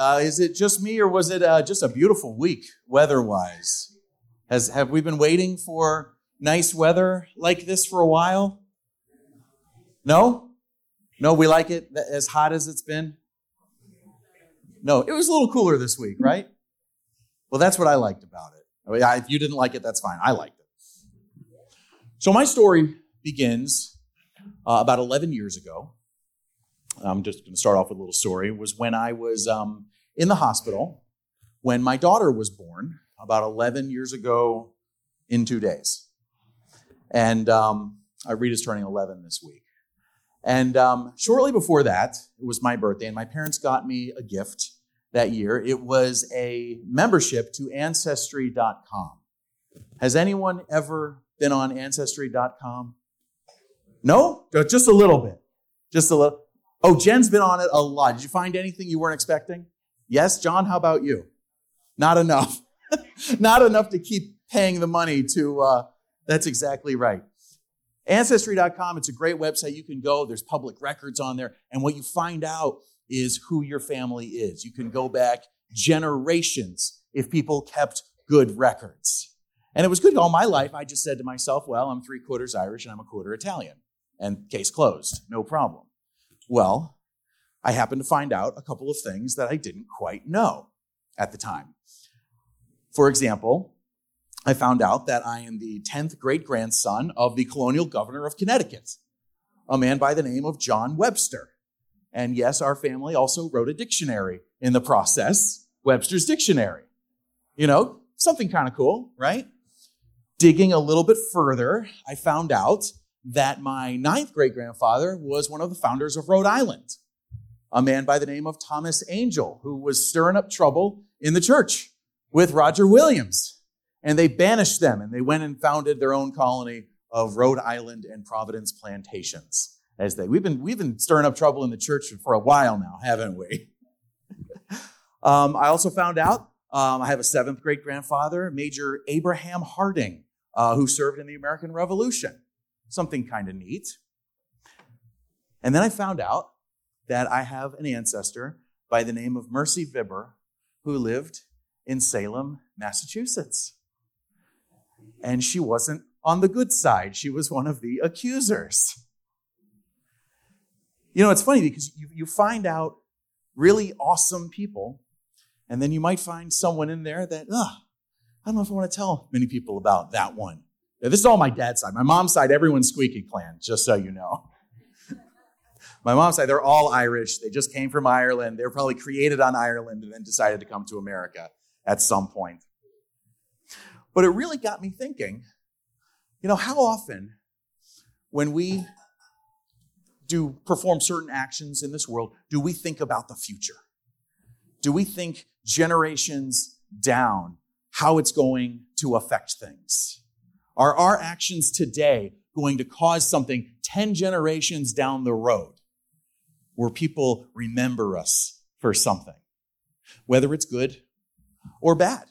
Uh, is it just me, or was it uh, just a beautiful week weather-wise? Has have we been waiting for nice weather like this for a while? No, no, we like it as hot as it's been. No, it was a little cooler this week, right? Well, that's what I liked about it. I mean, if you didn't like it, that's fine. I liked it. So my story begins uh, about 11 years ago. I'm just going to start off with a little story. Was when I was um, in the hospital when my daughter was born about 11 years ago in two days. And um, Reed is turning 11 this week. And um, shortly before that, it was my birthday, and my parents got me a gift that year. It was a membership to Ancestry.com. Has anyone ever been on Ancestry.com? No? Just a little bit. Just a little. Oh, Jen's been on it a lot. Did you find anything you weren't expecting? Yes, John, how about you? Not enough. Not enough to keep paying the money to, uh, that's exactly right. Ancestry.com, it's a great website. You can go, there's public records on there, and what you find out is who your family is. You can go back generations if people kept good records. And it was good all my life. I just said to myself, well, I'm three quarters Irish and I'm a quarter Italian. And case closed, no problem. Well, I happened to find out a couple of things that I didn't quite know at the time. For example, I found out that I am the 10th great grandson of the colonial governor of Connecticut, a man by the name of John Webster. And yes, our family also wrote a dictionary in the process, Webster's Dictionary. You know, something kind of cool, right? Digging a little bit further, I found out that my ninth great grandfather was one of the founders of Rhode Island, a man by the name of Thomas Angell, who was stirring up trouble in the church with Roger Williams and they banished them and they went and founded their own colony of Rhode Island and Providence plantations. As they, we've been, we've been stirring up trouble in the church for a while now, haven't we? um, I also found out um, I have a seventh great grandfather, Major Abraham Harding, uh, who served in the American Revolution. Something kind of neat. And then I found out that I have an ancestor by the name of Mercy Vibber who lived in Salem, Massachusetts and she wasn't on the good side. She was one of the accusers. You know, it's funny because you, you find out really awesome people, and then you might find someone in there that, ugh, I don't know if I want to tell many people about that one. This is all my dad's side. My mom's side, everyone's squeaky clan, just so you know. my mom's side, they're all Irish. They just came from Ireland. They were probably created on Ireland and then decided to come to America at some point. But it really got me thinking you know, how often when we do perform certain actions in this world, do we think about the future? Do we think generations down how it's going to affect things? Are our actions today going to cause something 10 generations down the road where people remember us for something, whether it's good or bad?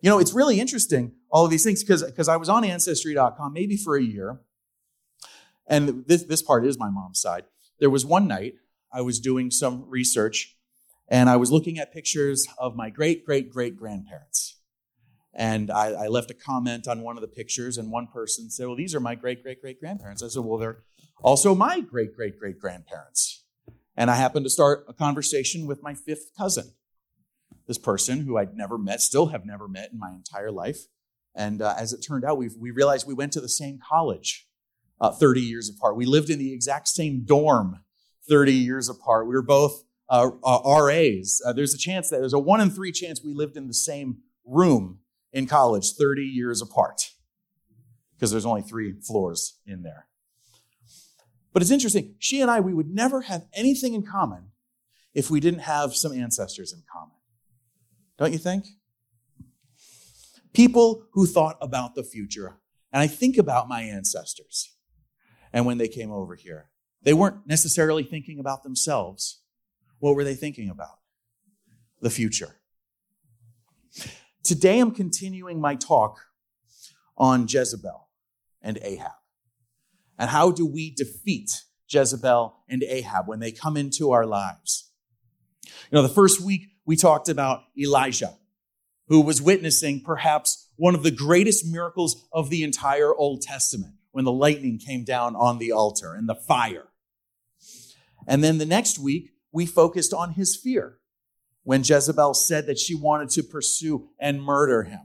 You know, it's really interesting, all of these things, because I was on Ancestry.com maybe for a year. And this, this part is my mom's side. There was one night I was doing some research and I was looking at pictures of my great great great grandparents. And I, I, left a comment on one of the pictures, and one person said, Well, these are my great great great grandparents. I said, Well, they're also my great great great grandparents. And I happened to start a conversation with my fifth cousin this person who I'd never met, still have never met in my entire life. And uh, as it turned out, we we realized we went to the same college uh, 30 years apart. We lived in the exact same dorm 30 years apart. We were both uh, uh RAs. Uh, there's a chance that there's a one in three chance we lived in the same room in college 30 years apart because there's only three floors in there. But it's interesting. She and I, we would never have anything in common if we didn't have some ancestors in common don't you think? People who thought about the future. And I think about my ancestors and when they came over here. They weren't necessarily thinking about themselves. What were they thinking about? The future. Today I'm continuing my talk on Jezebel and Ahab. And how do we defeat Jezebel and Ahab when they come into our lives? You know, the first week we talked about Elijah, who was witnessing perhaps one of the greatest miracles of the entire Old Testament when the lightning came down on the altar and the fire. And then the next week, we focused on his fear when Jezebel said that she wanted to pursue and murder him.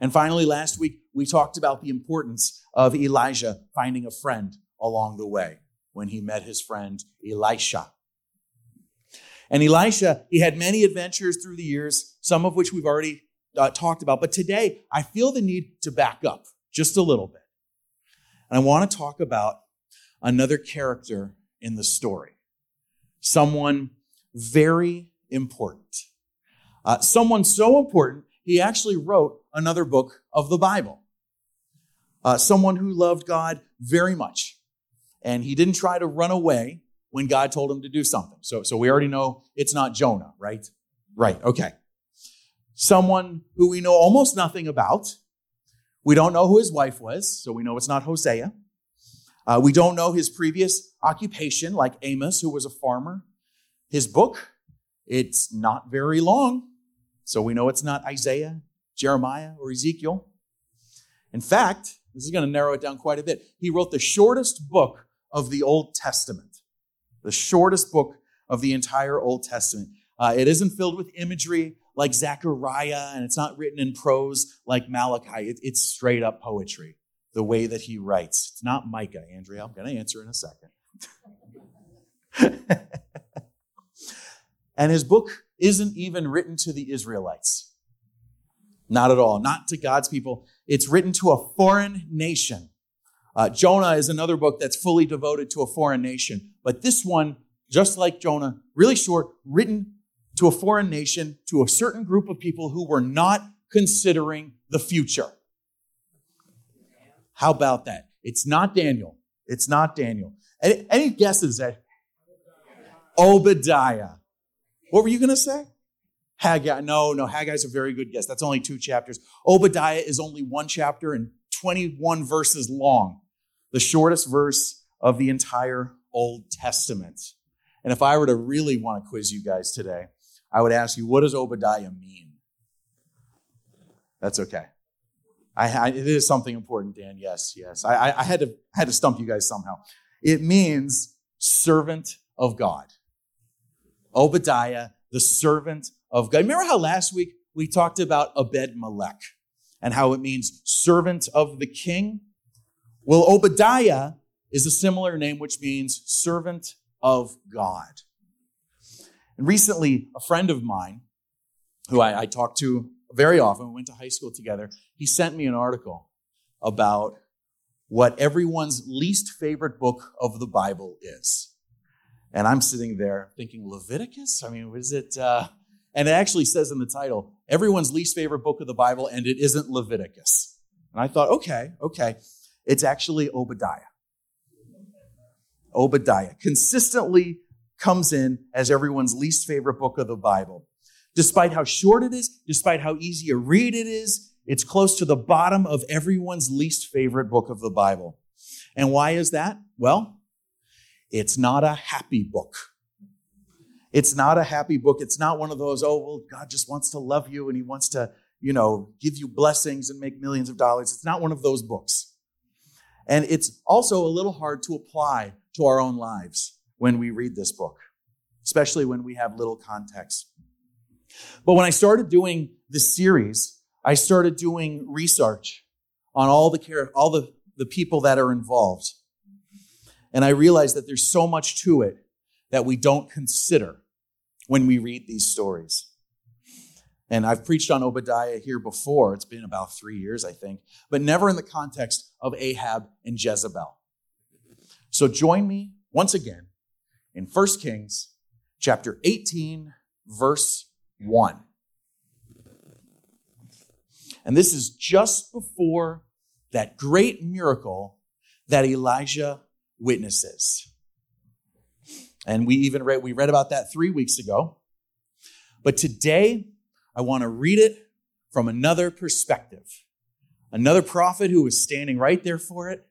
And finally, last week, we talked about the importance of Elijah finding a friend along the way when he met his friend Elisha. And Elisha, he had many adventures through the years, some of which we've already uh, talked about. But today, I feel the need to back up just a little bit. And I want to talk about another character in the story, someone very important. Uh, someone so important, he actually wrote another book of the Bible. Uh, someone who loved God very much. And he didn't try to run away when God told him to do something. So, so we already know it's not Jonah, right? Right, okay. Someone who we know almost nothing about. We don't know who his wife was, so we know it's not Hosea. Uh, we don't know his previous occupation, like Amos, who was a farmer. His book, it's not very long, so we know it's not Isaiah, Jeremiah, or Ezekiel. In fact, this is going to narrow it down quite a bit. He wrote the shortest book of the Old Testament, the shortest book of the entire Old Testament. Uh, it isn't filled with imagery like Zechariah, and it's not written in prose like Malachi. It, it's straight up poetry, the way that he writes. It's not Micah, Andrea. I'm going to answer in a second. And his book isn't even written to the Israelites. Not at all. Not to God's people. It's written to a foreign nation. Uh, Jonah is another book that's fully devoted to a foreign nation. But this one, just like Jonah, really short, written to a foreign nation, to a certain group of people who were not considering the future. How about that? It's not Daniel. It's not Daniel. Any, any guesses at Obadiah? What were you going to say? Haggai. No, no, Haggai's a very good guess. That's only two chapters. Obadiah is only one chapter and 21 verses long, the shortest verse of the entire Old Testament. And if I were to really want to quiz you guys today, I would ask you, what does Obadiah mean? That's okay. I, I, it is something important, Dan. Yes, yes. I, I, had to I had to stump you guys somehow. It means servant of God. Obadiah, the servant of God. Remember how last week we talked about Abed Melech and how it means servant of the king? Well, Obadiah is a similar name which means servant of God. And recently, a friend of mine, who I, I talked to very often, we went to high school together, he sent me an article about what everyone's least favorite book of the Bible is. And I'm sitting there thinking, Leviticus? I mean, is it? Uh... and it actually says in the title, everyone's least favorite book of the Bible, and it isn't Leviticus. And I thought, okay, okay. It's actually Obadiah. Obadiah consistently comes in as everyone's least favorite book of the Bible. Despite how short it is, despite how easy a read it is, it's close to the bottom of everyone's least favorite book of the Bible. And why is that? Well, it's not a happy book. It's not a happy book. It's not one of those, oh, well, God just wants to love you and he wants to, you know, give you blessings and make millions of dollars. It's not one of those books. And it's also a little hard to apply to our own lives when we read this book, especially when we have little context. But when I started doing this series, I started doing research on all the care, all the, the people that are involved. And I realize that there's so much to it that we don't consider when we read these stories. And I've preached on Obadiah here before. It's been about three years, I think, but never in the context of Ahab and Jezebel. So join me once again in 1 Kings chapter 18, verse 1. And this is just before that great miracle that Elijah witnesses. And we even read, we read about that three weeks ago. But today, I want to read it from another perspective. Another prophet who was standing right there for it,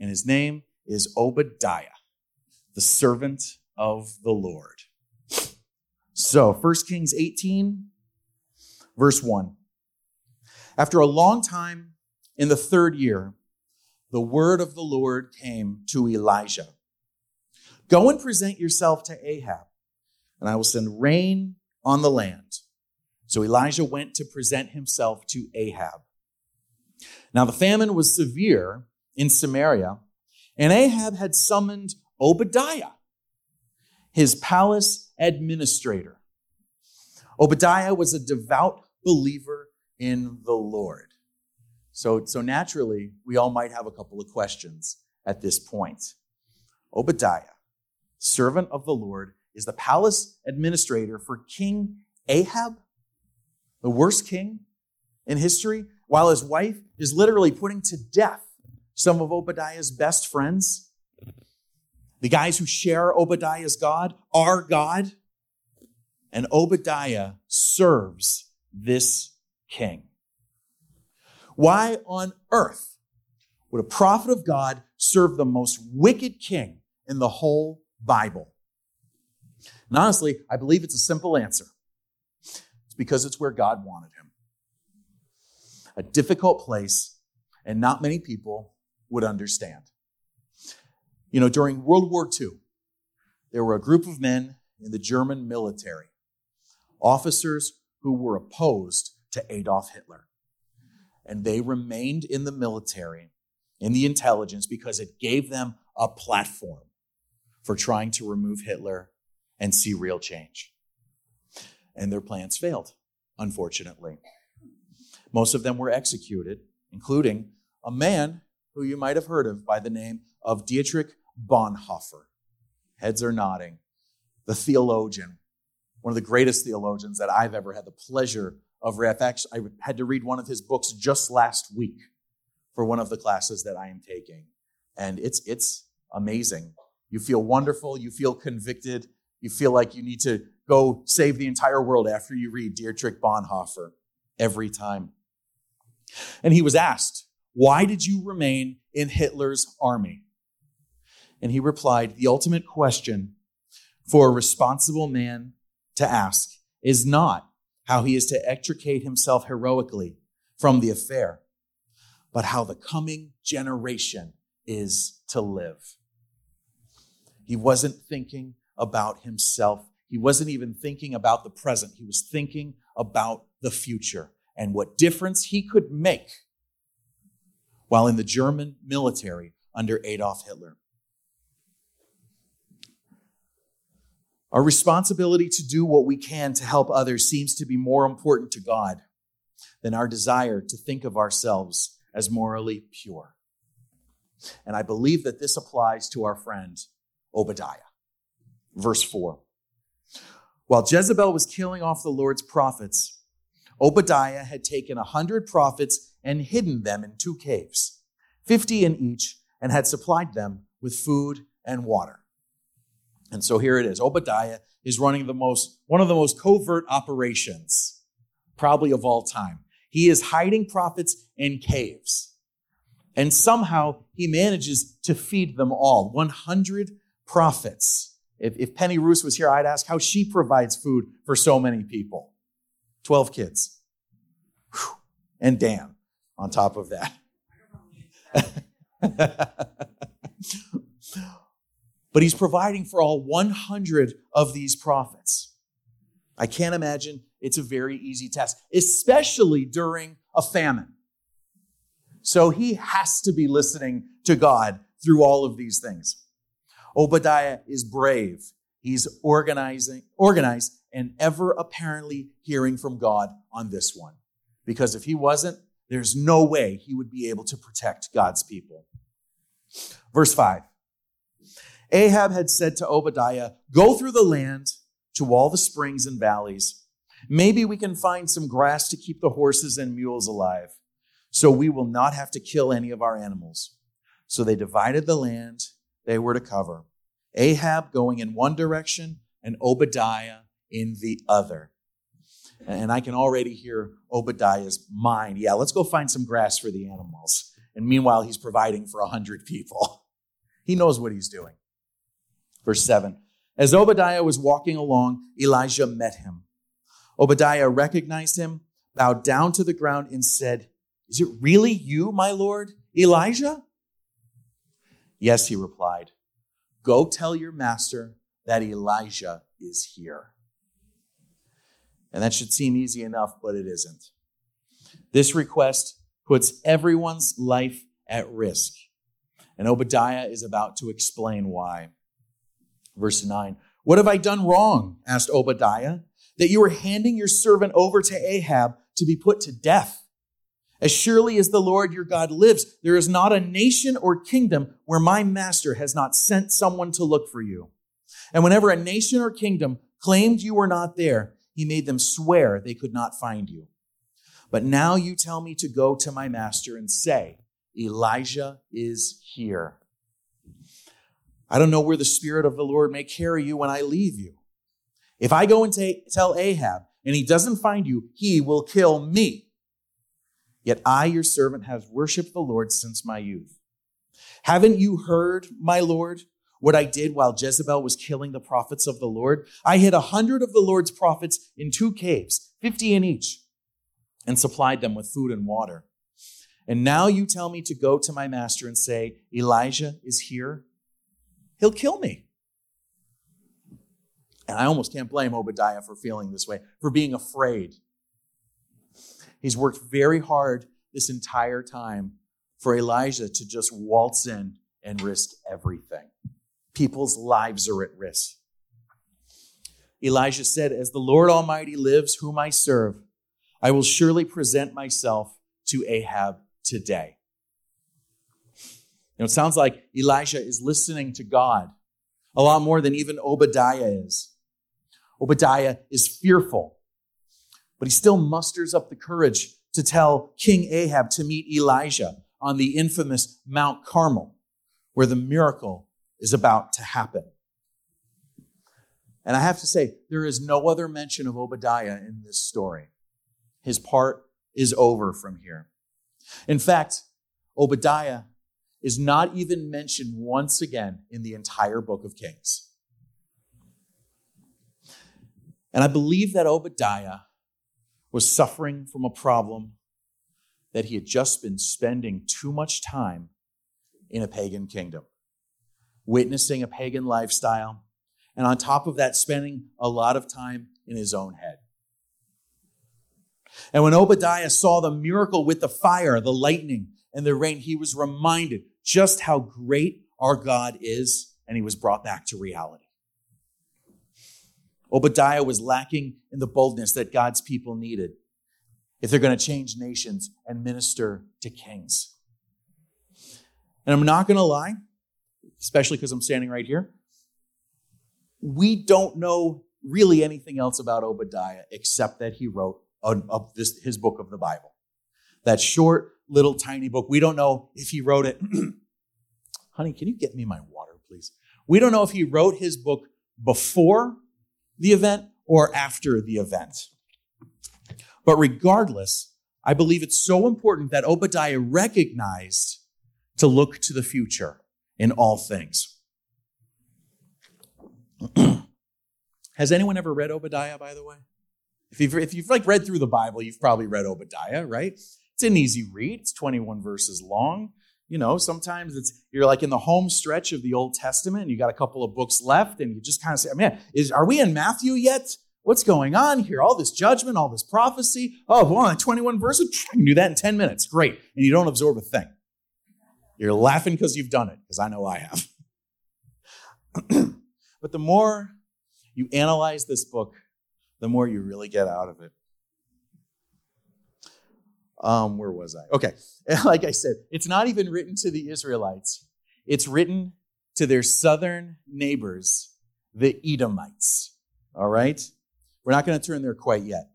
and his name is Obadiah, the servant of the Lord. So, 1 Kings 18, verse 1. After a long time, in the third year, the word of the Lord came to Elijah Go and present yourself to Ahab, and I will send rain on the land. So Elijah went to present himself to Ahab. Now the famine was severe in Samaria, and Ahab had summoned Obadiah, his palace administrator. Obadiah was a devout believer in the Lord. So, so naturally, we all might have a couple of questions at this point. Obadiah, servant of the Lord, is the palace administrator for King Ahab, the worst king in history, while his wife is literally putting to death some of Obadiah's best friends. The guys who share Obadiah's God are God. And Obadiah serves this king. Why on earth would a prophet of God serve the most wicked king in the whole Bible? And honestly, I believe it's a simple answer. It's because it's where God wanted him. A difficult place, and not many people would understand. You know, during World War II, there were a group of men in the German military, officers who were opposed to Adolf Hitler. And they remained in the military, in the intelligence, because it gave them a platform for trying to remove Hitler and see real change. And their plans failed, unfortunately. Most of them were executed, including a man who you might have heard of by the name of Dietrich Bonhoeffer. Heads are nodding. The theologian, one of the greatest theologians that I've ever had the pleasure of reading. I had to read one of his books just last week for one of the classes that I am taking. And it's, it's amazing. You feel wonderful. You feel convicted. You feel like you need to go save the entire world after you read Dietrich Bonhoeffer every time. And he was asked, Why did you remain in Hitler's army? And he replied, The ultimate question for a responsible man to ask is not how he is to extricate himself heroically from the affair, but how the coming generation is to live. He wasn't thinking about himself. He wasn't even thinking about the present. He was thinking about the future and what difference he could make while in the German military under Adolf Hitler. Our responsibility to do what we can to help others seems to be more important to God than our desire to think of ourselves as morally pure. And I believe that this applies to our friend Obadiah. Verse 4. While Jezebel was killing off the Lord's prophets, Obadiah had taken a hundred prophets and hidden them in two caves, fifty in each, and had supplied them with food and water. And so here it is. Obadiah is running the most, one of the most covert operations, probably of all time. He is hiding prophets in caves. And somehow he manages to feed them all 100 prophets. If, if Penny Roos was here, I'd ask how she provides food for so many people 12 kids. Whew. And Dan on top of that. but he's providing for all 100 of these prophets. I can't imagine it's a very easy task, especially during a famine. So he has to be listening to God through all of these things. Obadiah is brave. He's organizing, organized, and ever apparently hearing from God on this one. Because if he wasn't, there's no way he would be able to protect God's people. Verse 5 Ahab had said to Obadiah, Go through the land to all the springs and valleys. Maybe we can find some grass to keep the horses and mules alive, so we will not have to kill any of our animals. So they divided the land they were to cover. Ahab going in one direction and Obadiah in the other. And I can already hear Obadiah's mind. Yeah, let's go find some grass for the animals. And meanwhile, he's providing for a hundred people. He knows what he's doing. Verse 7 As Obadiah was walking along, Elijah met him. Obadiah recognized him, bowed down to the ground, and said, Is it really you, my lord, Elijah? Yes, he replied. Go tell your master that Elijah is here. And that should seem easy enough, but it isn't. This request puts everyone's life at risk. And Obadiah is about to explain why. Verse 9 What have I done wrong? asked Obadiah, that you are handing your servant over to Ahab to be put to death. As surely as the Lord your God lives, there is not a nation or kingdom where my master has not sent someone to look for you. And whenever a nation or kingdom claimed you were not there, he made them swear they could not find you. But now you tell me to go to my master and say, Elijah is here. I don't know where the Spirit of the Lord may carry you when I leave you. If I go and tell Ahab and he doesn't find you, he will kill me. Yet I, your servant, have worshiped the Lord since my youth. Haven't you heard, my Lord, what I did while Jezebel was killing the prophets of the Lord? I hid a hundred of the Lord's prophets in two caves, fifty in each, and supplied them with food and water. And now you tell me to go to my master and say, Elijah is here. He'll kill me. And I almost can't blame Obadiah for feeling this way, for being afraid. He's worked very hard this entire time for Elijah to just waltz in and risk everything. People's lives are at risk. Elijah said, As the Lord Almighty lives, whom I serve, I will surely present myself to Ahab today. You know, it sounds like Elijah is listening to God a lot more than even Obadiah is. Obadiah is fearful, but he still musters up the courage to tell King Ahab to meet Elijah on the infamous Mount Carmel, where the miracle is about to happen. And I have to say, there is no other mention of Obadiah in this story. His part is over from here. In fact, Obadiah is not even mentioned once again in the entire book of Kings. And I believe that Obadiah was suffering from a problem that he had just been spending too much time in a pagan kingdom, witnessing a pagan lifestyle, and on top of that, spending a lot of time in his own head. And when Obadiah saw the miracle with the fire, the lightning, and the rain, he was reminded just how great our God is, and he was brought back to reality. Obadiah was lacking in the boldness that God's people needed if they're going to change nations and minister to kings. And I'm not going to lie, especially because I'm standing right here. We don't know really anything else about Obadiah except that he wrote of this, his book of the Bible. That short, little, tiny book. We don't know if he wrote it. Honey, can you get me my water, please? We don't know if he wrote his book before the event or after the event. But regardless, I believe it's so important that Obadiah recognized to look to the future in all things. Has anyone ever read Obadiah, by the way? If you've, if you've like read through the Bible, you've probably read Obadiah, right? It's an easy read. It's 21 verses long. You know, sometimes it's you're like in the home stretch of the Old Testament, and you got a couple of books left, and you just kind of say, man, is are we in Matthew yet? What's going on here? All this judgment, all this prophecy. Oh, well, 21 verses, I can do that in 10 minutes. Great. And you don't absorb a thing. You're laughing because you've done it, because I know I have. but the more you analyze this book, the more you really get out of it. Um, where was I? Okay. Like I said, it's not even written to the Israelites, it's written to their southern neighbors, the Edomites. All right? We're not going to turn there quite yet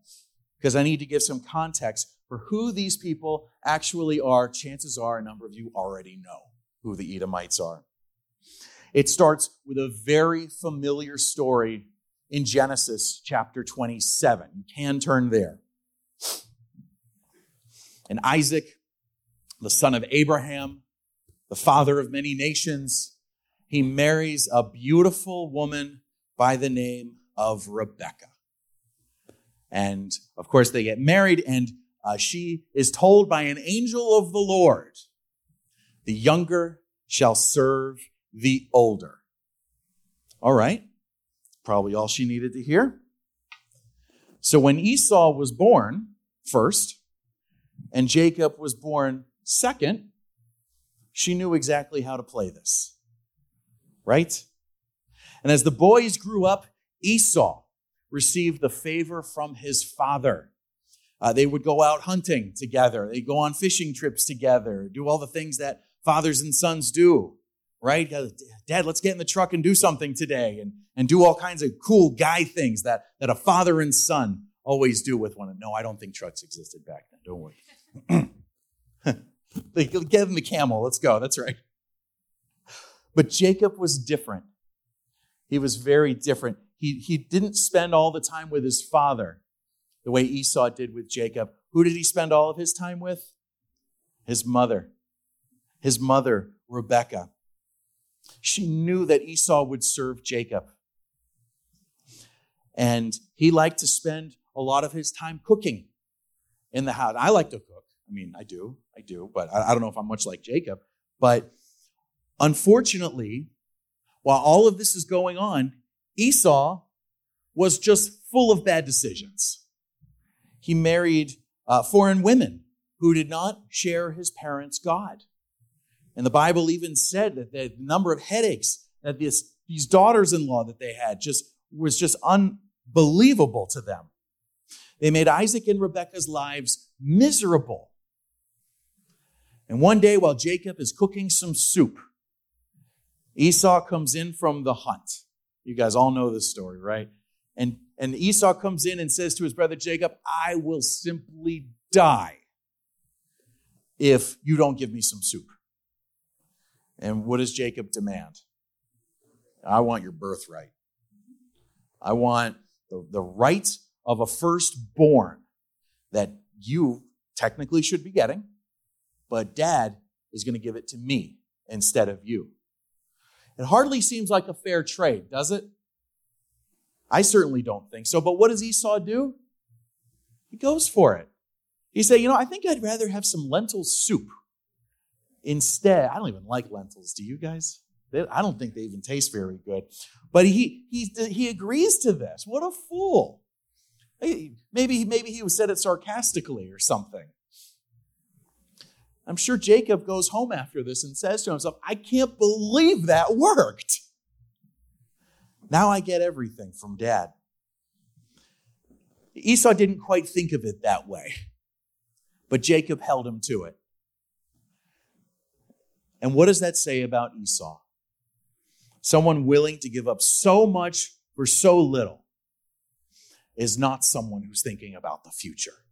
because I need to give some context for who these people actually are. Chances are a number of you already know who the Edomites are. It starts with a very familiar story in Genesis chapter 27. You can turn there. And Isaac, the son of Abraham, the father of many nations, he marries a beautiful woman by the name of Rebecca. And of course, they get married, and uh, she is told by an angel of the Lord, the younger shall serve the older. All right, probably all she needed to hear. So when Esau was born first, and Jacob was born second, she knew exactly how to play this. Right? And as the boys grew up, Esau received the favor from his father. Uh, they would go out hunting together, they'd go on fishing trips together, do all the things that fathers and sons do, right? Dad, let's get in the truck and do something today, and, and do all kinds of cool guy things that, that a father and son always do with one another. No, I don't think trucks existed back then. Don't worry. They give him the camel. Let's go. That's right. But Jacob was different. He was very different. He, he didn't spend all the time with his father the way Esau did with Jacob. Who did he spend all of his time with? His mother. His mother, Rebecca. She knew that Esau would serve Jacob. And he liked to spend a lot of his time cooking in the house. I like to cook. I mean, I do. I do. But I, I don't know if I'm much like Jacob. But unfortunately, while all of this is going on, Esau was just full of bad decisions. He married uh, foreign women who did not share his parents' God. And the Bible even said that the number of headaches that this, these daughters in law that they had just was just unbelievable to them. They made Isaac and Rebekah's lives miserable. And one day, while Jacob is cooking some soup, Esau comes in from the hunt. You guys all know this story, right? And, and Esau comes in and says to his brother Jacob, I will simply die if you don't give me some soup. And what does Jacob demand? I want your birthright. I want the, the right of a firstborn that you technically should be getting, but dad is going to give it to me instead of you. It hardly seems like a fair trade, does it? I certainly don't think so. But what does Esau do? He goes for it. He say, you know, I think I'd rather have some lentil soup instead. I don't even like lentils. Do you guys? I don't think they even taste very good. But he he he agrees to this. What a fool! Maybe maybe he said it sarcastically or something. I'm sure Jacob goes home after this and says to himself, I can't believe that worked. Now I get everything from dad. Esau didn't quite think of it that way, but Jacob held him to it. And what does that say about Esau? Someone willing to give up so much for so little is not someone who's thinking about the future,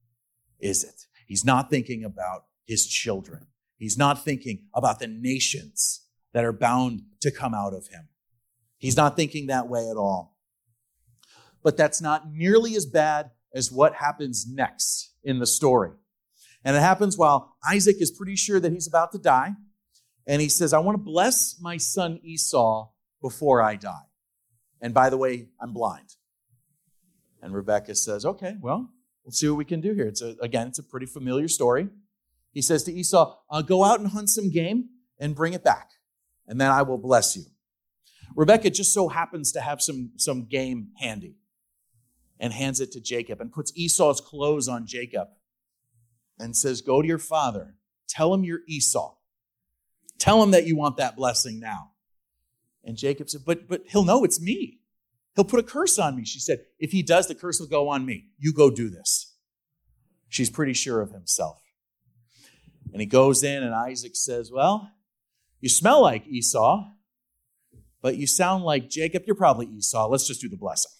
is it? He's not thinking about his children. He's not thinking about the nations that are bound to come out of him. He's not thinking that way at all. But that's not nearly as bad as what happens next in the story. And it happens while Isaac is pretty sure that he's about to die. And he says, I want to bless my son Esau before I die. And by the way, I'm blind. And Rebecca says, Okay, well, we'll see what we can do here. It's a, again, it's a pretty familiar story. He says to Esau, uh, Go out and hunt some game and bring it back, and then I will bless you. Rebecca just so happens to have some, some game handy and hands it to Jacob and puts Esau's clothes on Jacob and says, Go to your father, tell him you're Esau. Tell him that you want that blessing now. And Jacob said, But but he'll know it's me. He'll put a curse on me. She said, If he does, the curse will go on me. You go do this. She's pretty sure of himself. And he goes in, and Isaac says, Well, you smell like Esau, but you sound like Jacob. You're probably Esau. Let's just do the blessing.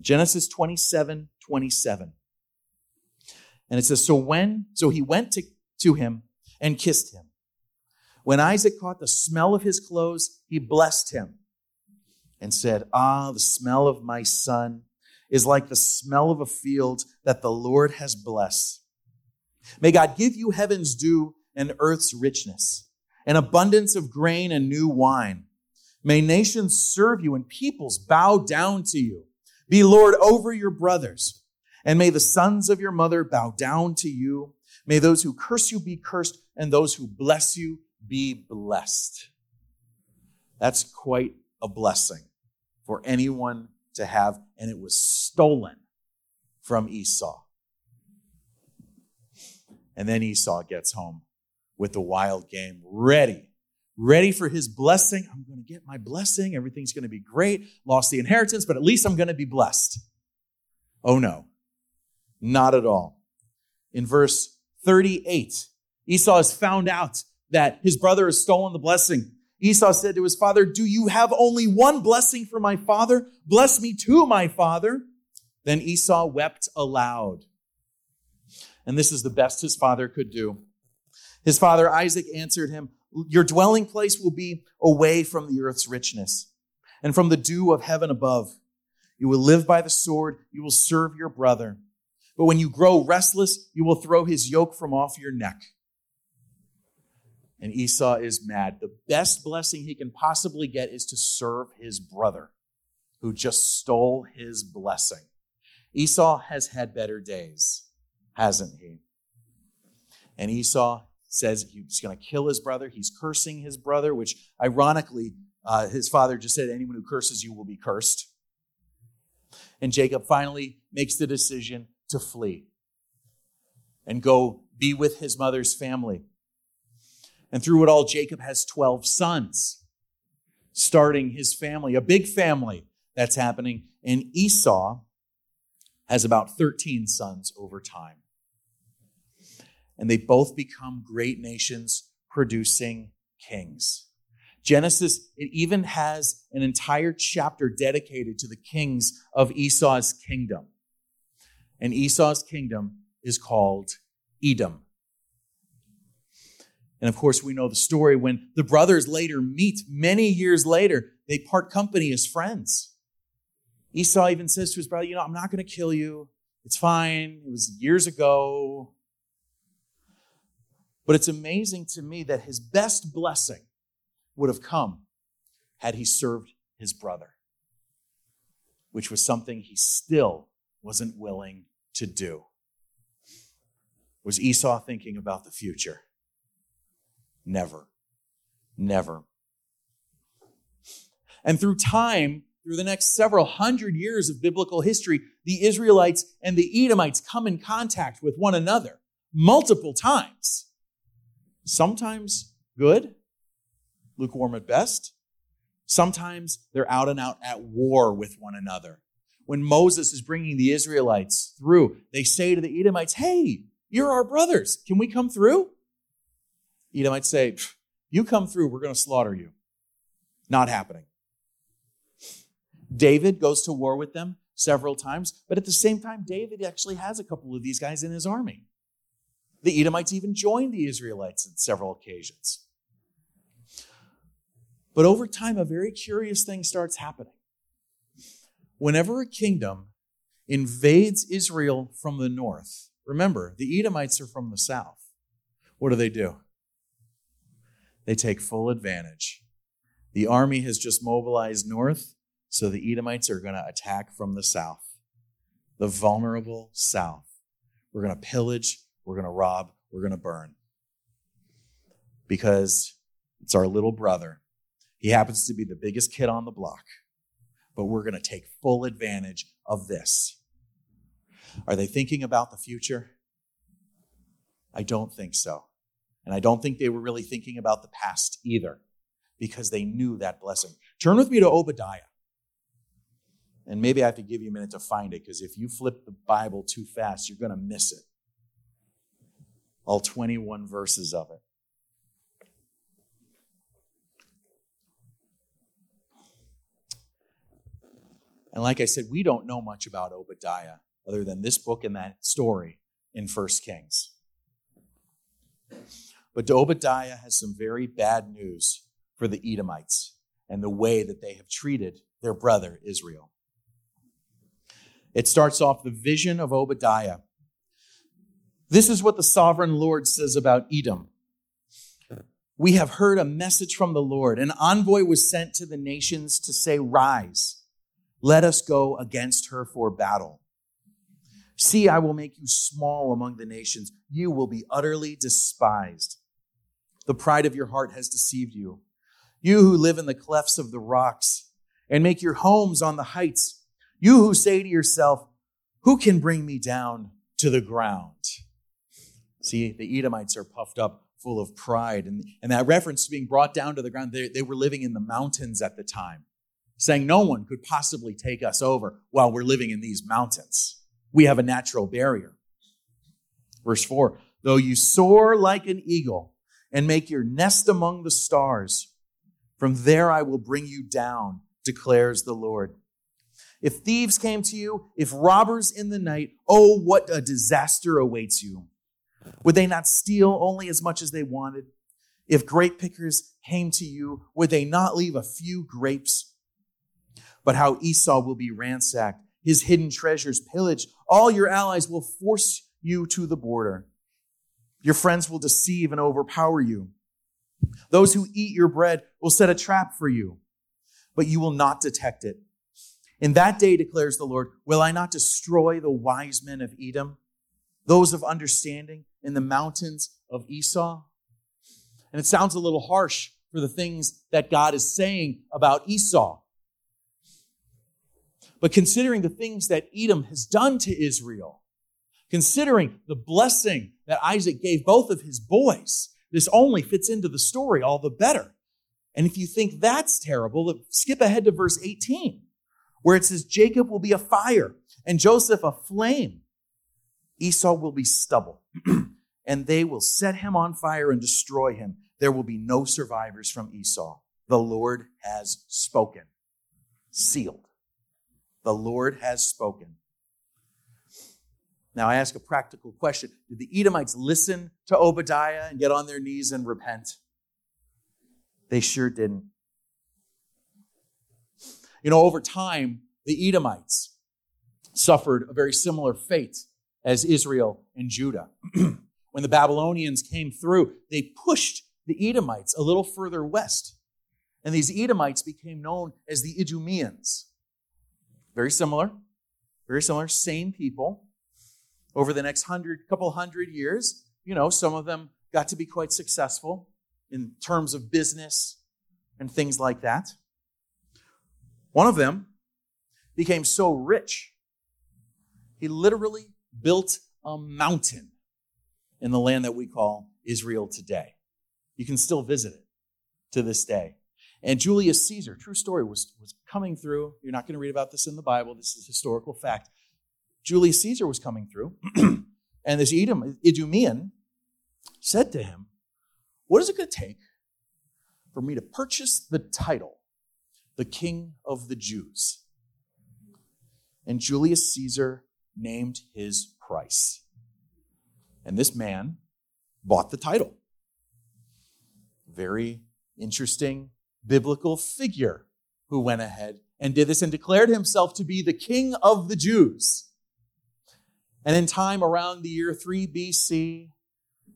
Genesis 27 27. And it says, So when, so he went to, to him and kissed him. When Isaac caught the smell of his clothes, he blessed him and said, Ah, the smell of my son is like the smell of a field that the Lord has blessed. May God give you heaven's dew and earth's richness, an abundance of grain and new wine. May nations serve you and peoples bow down to you. Be Lord over your brothers. And may the sons of your mother bow down to you. May those who curse you be cursed, and those who bless you be blessed. That's quite a blessing for anyone to have, and it was stolen from Esau. And then Esau gets home with the wild game ready, ready for his blessing. I'm going to get my blessing. Everything's going to be great. Lost the inheritance, but at least I'm going to be blessed. Oh no, not at all. In verse 38, Esau has found out that his brother has stolen the blessing. Esau said to his father, Do you have only one blessing for my father? Bless me too, my father. Then Esau wept aloud. And this is the best his father could do. His father Isaac answered him, Your dwelling place will be away from the earth's richness and from the dew of heaven above. You will live by the sword, you will serve your brother. But when you grow restless, you will throw his yoke from off your neck. And Esau is mad. The best blessing he can possibly get is to serve his brother who just stole his blessing. Esau has had better days, hasn't he? And Esau says he's going to kill his brother. He's cursing his brother, which ironically, uh, his father just said, Anyone who curses you will be cursed. And Jacob finally makes the decision to flee and go be with his mother's family. And through it all, Jacob has 12 sons, starting his family, a big family that's happening. And Esau has about 13 sons over time. And they both become great nations producing kings. Genesis, it even has an entire chapter dedicated to the kings of Esau's kingdom. And Esau's kingdom is called Edom. And of course, we know the story when the brothers later meet many years later, they part company as friends. Esau even says to his brother, You know, I'm not going to kill you. It's fine. It was years ago. But it's amazing to me that his best blessing would have come had he served his brother, which was something he still wasn't willing to do. Was Esau thinking about the future? Never. Never. And through time, through the next several hundred years of biblical history, the Israelites and the Edomites come in contact with one another multiple times. Sometimes good, lukewarm at best. Sometimes they're out and out at war with one another. When Moses is bringing the Israelites through, they say to the Edomites, Hey, you're our brothers. Can we come through? Edomites say, You come through, we're going to slaughter you. Not happening. David goes to war with them several times, but at the same time, David actually has a couple of these guys in his army. The Edomites even joined the Israelites on several occasions. But over time, a very curious thing starts happening. Whenever a kingdom invades Israel from the north, remember, the Edomites are from the south. What do they do? They take full advantage. The army has just mobilized north. So the Edomites are going to attack from the south, the vulnerable south. We're going to pillage, we're going to rob, we're going to burn. Because it's our little brother. He happens to be the biggest kid on the block, but we're going to take full advantage of this. Are they thinking about the future? I don't think so. And I don't think they were really thinking about the past either because they knew that blessing. Turn with me to Obadiah. And maybe I have to give you a minute to find it because if you flip the Bible too fast, you're going to miss it. All 21 verses of it. And like I said, we don't know much about Obadiah other than this book and that story in First Kings. But Obadiah has some very bad news for the Edomites and the way that they have treated their brother Israel. It starts off the vision of Obadiah. This is what the sovereign Lord says about Edom. We have heard a message from the Lord. An envoy was sent to the nations to say, Rise, let us go against her for battle. See, I will make you small among the nations. You will be utterly despised. The pride of your heart has deceived you. You who live in the clefts of the rocks and make your homes on the heights. You who say to yourself, Who can bring me down to the ground? See, the Edomites are puffed up, full of pride. And, and that reference to being brought down to the ground, they, they were living in the mountains at the time, saying no one could possibly take us over while we're living in these mountains. We have a natural barrier. Verse 4 Though you soar like an eagle and make your nest among the stars, from there I will bring you down, declares the Lord. If thieves came to you, if robbers in the night, oh, what a disaster awaits you. Would they not steal only as much as they wanted? If grape pickers came to you, would they not leave a few grapes? But how Esau will be ransacked, his hidden treasures pillaged. All your allies will force you to the border. Your friends will deceive and overpower you. Those who eat your bread will set a trap for you, but you will not detect it. In that day, declares the Lord, will I not destroy the wise men of Edom, those of understanding in the mountains of Esau? And it sounds a little harsh for the things that God is saying about Esau. But considering the things that Edom has done to Israel, considering the blessing that Isaac gave both of his boys, this only fits into the story all the better. And if you think that's terrible, skip ahead to verse 18, where it says, Jacob will be a fire and Joseph a flame. Esau will be stubble, and they will set him on fire and destroy him. There will be no survivors from Esau. The Lord has spoken. Sealed. The Lord has spoken. Now, I ask a practical question Did the Edomites listen to Obadiah and get on their knees and repent? They sure didn't. You know, over time, the Edomites suffered a very similar fate as Israel and Judah. when the Babylonians came through, they pushed the Edomites a little further west. And these Edomites became known as the Idumeans. Very similar, very similar, same people over the next hundred, couple hundred years, you know, some of them got to be quite successful in terms of business and things like that. One of them became so rich, he literally built a mountain in the land that we call Israel today. You can still visit it to this day. And Julius Caesar, true story, was, was coming through. You're not going to read about this in the Bible, this is historical fact. Julius Caesar was coming through, and this Edom, Idumean said to him, What is it going to take for me to purchase the title, the King of the Jews? And Julius Caesar named his price. And this man bought the title. Very interesting biblical figure who went ahead and did this and declared himself to be the king of the Jews. And in time around the year 3 BC,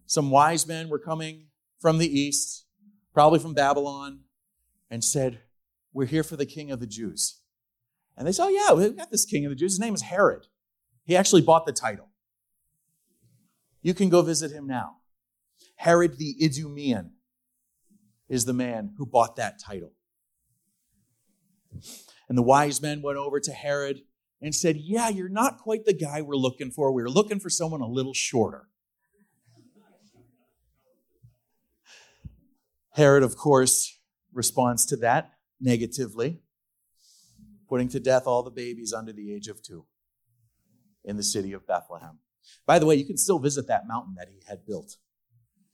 some wise men were coming from the east, probably from Babylon, and said, We're here for the king of the Jews. And they said, Oh, yeah, we've got this king of the Jews. His name is Herod. He actually bought the title. You can go visit him now. Herod the Idumean is the man who bought that title. And the wise men went over to Herod and said, Yeah, you're not quite the guy we're looking for. We are looking for someone a little shorter. Herod, of course, responds to that negatively, putting to death all the babies under the age of two in the city of Bethlehem. By the way, you can still visit that mountain that he had built.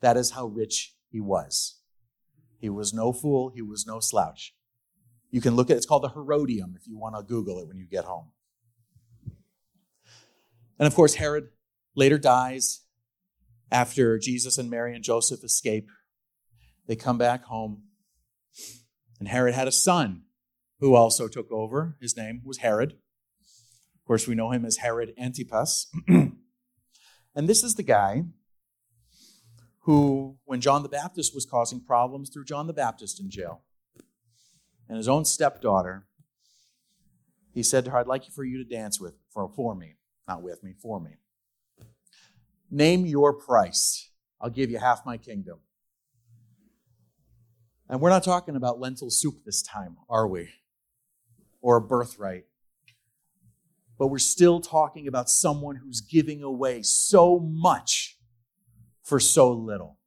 That is how rich he was. He was no fool, he was no slouch. You can look at it's called the Herodium if you want to Google it when you get home. And of course, Herod later dies after Jesus and Mary and Joseph escape. They come back home. And Herod had a son who also took over. His name was Herod. Of course, we know him as Herod Antipas. and this is the guy who, when John the Baptist was causing problems, threw John the Baptist in jail. And his own stepdaughter, he said to her, I'd like for you to dance with for, for me, not with me, for me. Name your price. I'll give you half my kingdom. And we're not talking about lentil soup this time, are we? Or a birthright. But we're still talking about someone who's giving away so much for so little.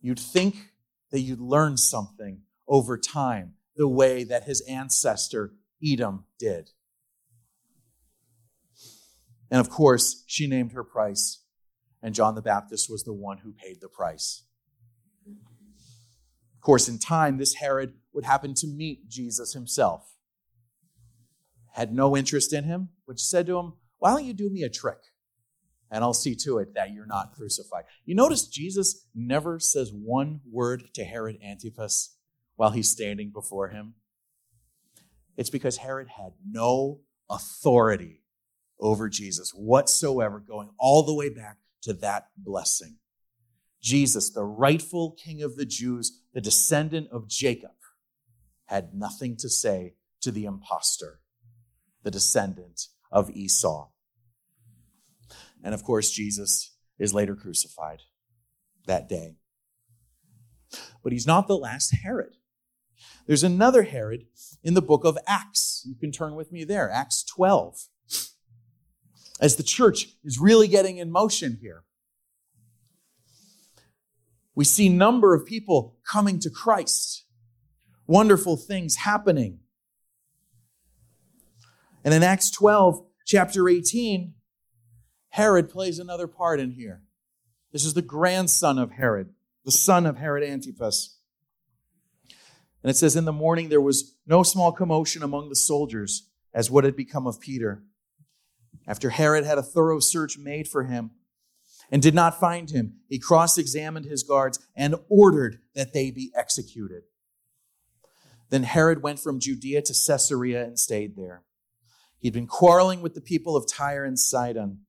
You'd think that you'd learn something over time the way that his ancestor Edom did. And of course, she named her price, and John the Baptist was the one who paid the price. Course, in time, this Herod would happen to meet Jesus himself. Had no interest in him, which said to him, Why don't you do me a trick? And I'll see to it that you're not crucified. You notice Jesus never says one word to Herod Antipas while he's standing before him. It's because Herod had no authority over Jesus whatsoever, going all the way back to that blessing. Jesus, the rightful king of the Jews, the descendant of Jacob, had nothing to say to the impostor, the descendant of Esau. And of course, Jesus is later crucified that day. But he's not the last Herod. There's another Herod in the book of Acts. You can turn with me there, Acts 12. As the church is really getting in motion here, we see number of people coming to Christ. Wonderful things happening. And in Acts 12, chapter 18, Herod plays another part in here. This is the grandson of Herod, the son of Herod Antipas. And it says, In the morning there was no small commotion among the soldiers as what had become of Peter. After Herod had a thorough search made for him and did not find him, he cross examined his guards and ordered that they be executed. Then Herod went from Judea to Caesarea and stayed there. He'd been quarreling with the people of Tyre and Sidon.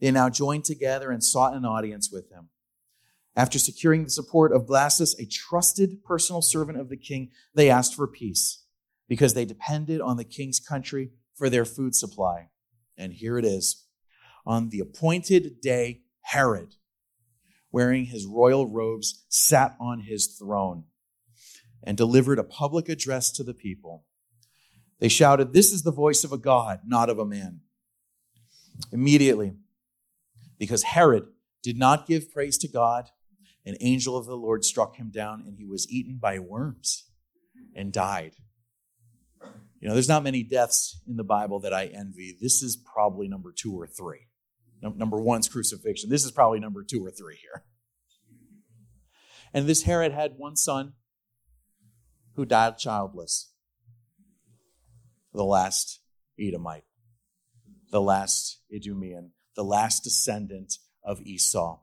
They now joined together and sought an audience with him. After securing the support of Blastus, a trusted personal servant of the king, they asked for peace because they depended on the king's country for their food supply. And here it is. On the appointed day, Herod, wearing his royal robes, sat on his throne and delivered a public address to the people. They shouted, This is the voice of a God, not of a man. Immediately, because Herod did not give praise to God, an angel of the Lord struck him down, and he was eaten by worms and died. You know, there's not many deaths in the Bible that I envy. This is probably number two or three. Number one's crucifixion. This is probably number two or three here. And this Herod had one son who died childless. The last Edomite, the last Idumean, the last descendant of Esau.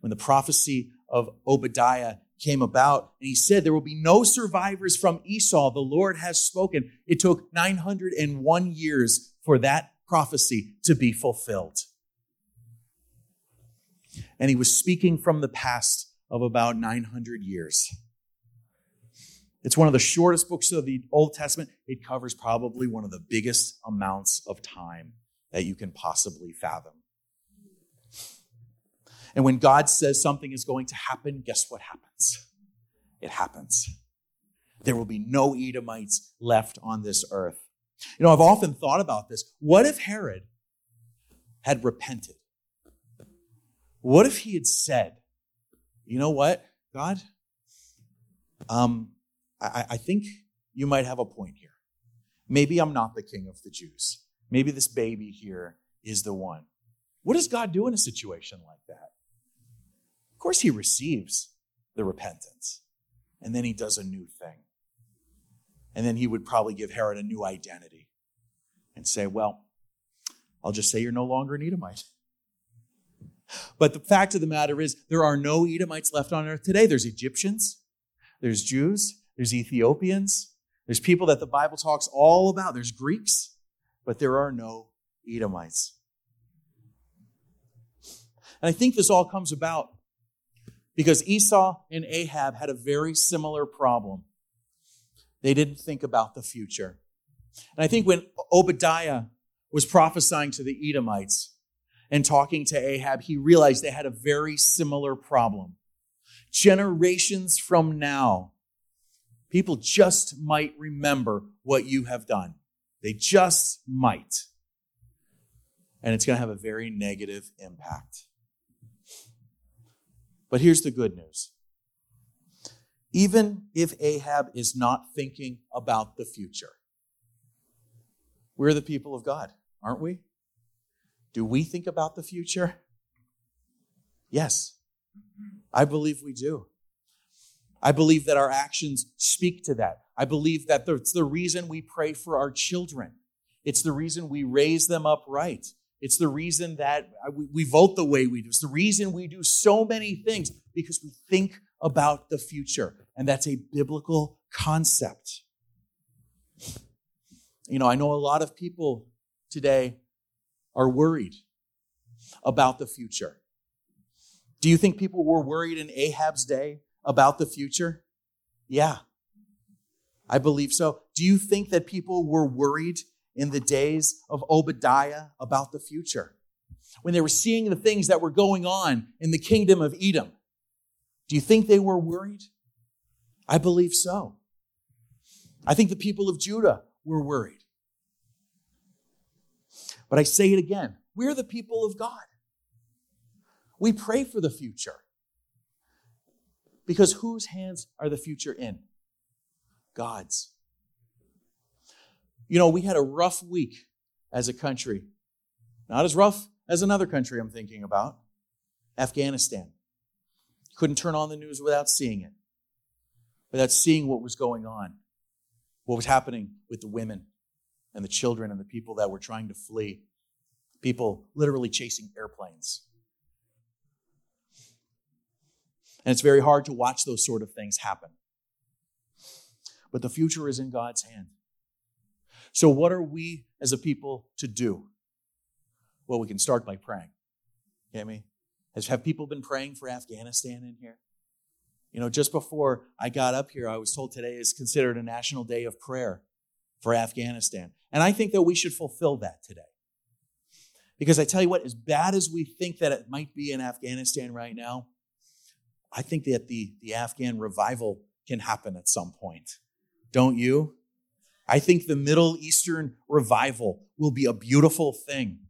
When the prophecy of Obadiah came about, and he said, There will be no survivors from Esau. The Lord has spoken. It took 901 years for that prophecy to be fulfilled. And he was speaking from the past of about 900 years. It's one of the shortest books of the Old Testament. It covers probably one of the biggest amounts of time that you can possibly fathom. And when God says something is going to happen, guess what happens? It happens. There will be no Edomites left on this earth. You know, I've often thought about this. What if Herod had repented? What if he had said, you know what, God? Um, I, I think you might have a point here. Maybe I'm not the king of the Jews. Maybe this baby here is the one. What does God do in a situation like that? Of course, he receives the repentance. And then he does a new thing. And then he would probably give Herod a new identity and say, Well, I'll just say you're no longer an Edomite. But the fact of the matter is, there are no Edomites left on earth today. There's Egyptians, there's Jews, there's Ethiopians, there's people that the Bible talks all about, there's Greeks, but there are no Edomites. And I think this all comes about Because Esau and Ahab had a very similar problem. They didn't think about the future. And I think when Obadiah was prophesying to the Edomites and talking to Ahab, he realized they had a very similar problem. Generations from now, people just might remember what you have done. They just might. And it's going to have a very negative impact. But here's the good news. Even if Ahab is not thinking about the future, we're the people of God, aren't we? Do we think about the future? Yes, I believe we do. I believe that our actions speak to that. I believe that it's the reason we pray for our children. It's the reason we raise them up right. It's the reason that we vote the way we do. It's the reason we do so many things because we think about the future. And that's a biblical concept. You know, I know a lot of people today are worried about the future. Do you think people were worried in Ahab's day about the future? Yeah, I believe so. Do you think that people were worried in the days of Obadiah about the future? When they were seeing the things that were going on in the kingdom of Edom, do you think they were worried? I believe so. I think the people of Judah were worried. But I say it again we're the people of God. We pray for the future. Because whose hands are the future in? God's. You know, we had a rough week as a country. Not as rough as another country I'm thinking about Afghanistan. Couldn't turn on the news without seeing it, without seeing what was going on, what was happening with the women and the children and the people that were trying to flee, people literally chasing airplanes. And it's very hard to watch those sort of things happen. But the future is in God's hand. So, what are we as a people to do? Well, we can start by praying. Get me? Has, have people been praying for Afghanistan in here? You know, just before I got up here, I was told today is considered a national day of prayer for Afghanistan. And I think that we should fulfill that today. Because I tell you what, as bad as we think that it might be in Afghanistan right now, I think that the, the Afghan revival can happen at some point. Don't you? I think the Middle Eastern revival will be a beautiful thing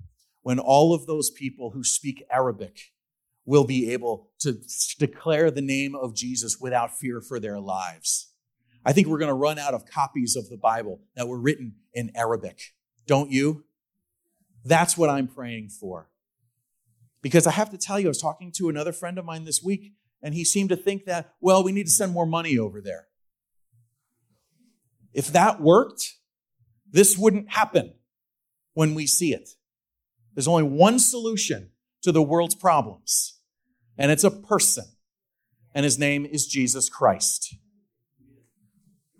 when all of those people who speak Arabic will be able to declare the name of Jesus without fear for their lives. I think we're going to run out of copies of the Bible that were written in Arabic. Don't you? That's what I'm praying for. Because I have to tell you, I was talking to another friend of mine this week, and he seemed to think that, well, we need to send more money over there. If that worked, this wouldn't happen when we see it. There's only one solution to the world's problems, and it's a person, and his name is Jesus Christ.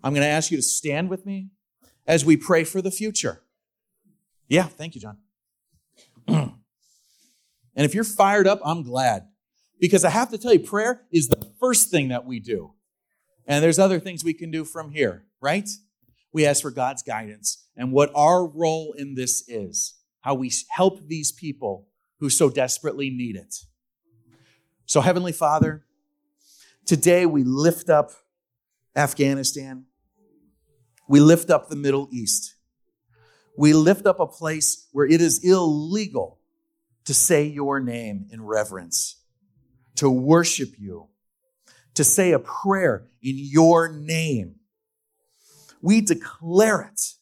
I'm going to ask you to stand with me as we pray for the future. Yeah, thank you, John. and if you're fired up, I'm glad. Because I have to tell you, prayer is the first thing that we do. And there's other things we can do from here, right? we ask for God's guidance and what our role in this is, how we help these people who so desperately need it. So, Heavenly Father, today we lift up Afghanistan. We lift up the Middle East. We lift up a place where it is illegal to say your name in reverence, to worship you, to say a prayer in your name we declare it.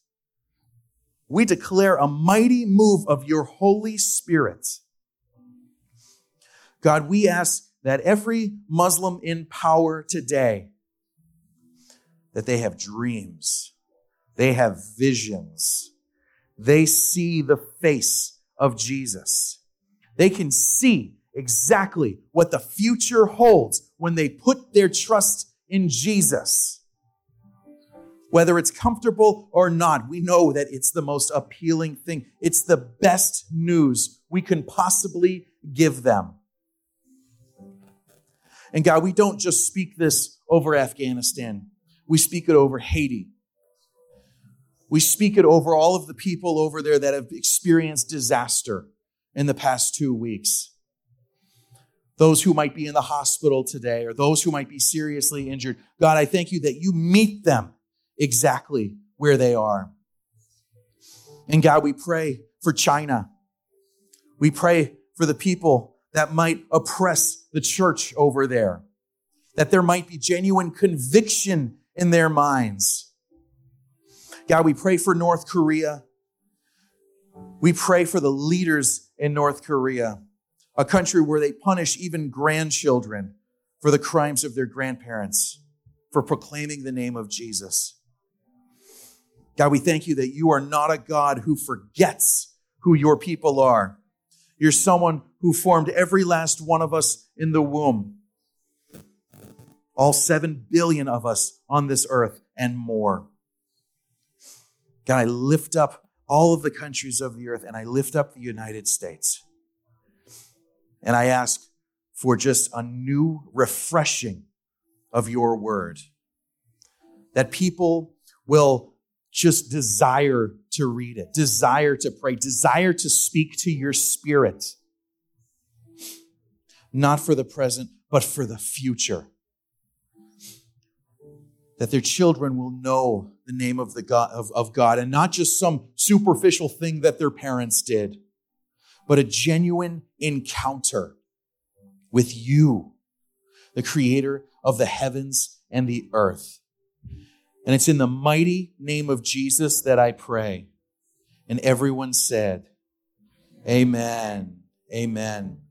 We declare a mighty move of your Holy Spirit. God, we ask that every Muslim in power today, that they have dreams, they have visions, they see the face of Jesus. They can see exactly what the future holds when they put their trust in Jesus. Whether it's comfortable or not, we know that it's the most appealing thing. It's the best news we can possibly give them. And God, we don't just speak this over Afghanistan, we speak it over Haiti. We speak it over all of the people over there that have experienced disaster in the past two weeks. Those who might be in the hospital today or those who might be seriously injured. God, I thank you that you meet them exactly where they are. And God, we pray for China. We pray for the people that might oppress the church over there, that there might be genuine conviction in their minds. God, we pray for North Korea. We pray for the leaders in North Korea, a country where they punish even grandchildren for the crimes of their grandparents, for proclaiming the name of Jesus. God, we thank you that you are not a God who forgets who your people are. You're someone who formed every last one of us in the womb. All seven billion of us on this earth and more. God, I lift up all of the countries of the earth and I lift up the United States. And I ask for just a new refreshing of your word. That people will just desire to read it, desire to pray, desire to speak to your spirit. Not for the present, but for the future. That their children will know the name of, the God, of, of God and not just some superficial thing that their parents did, but a genuine encounter with you, the creator of the heavens and the earth. And it's in the mighty name of Jesus that I pray. And everyone said, Amen. Amen.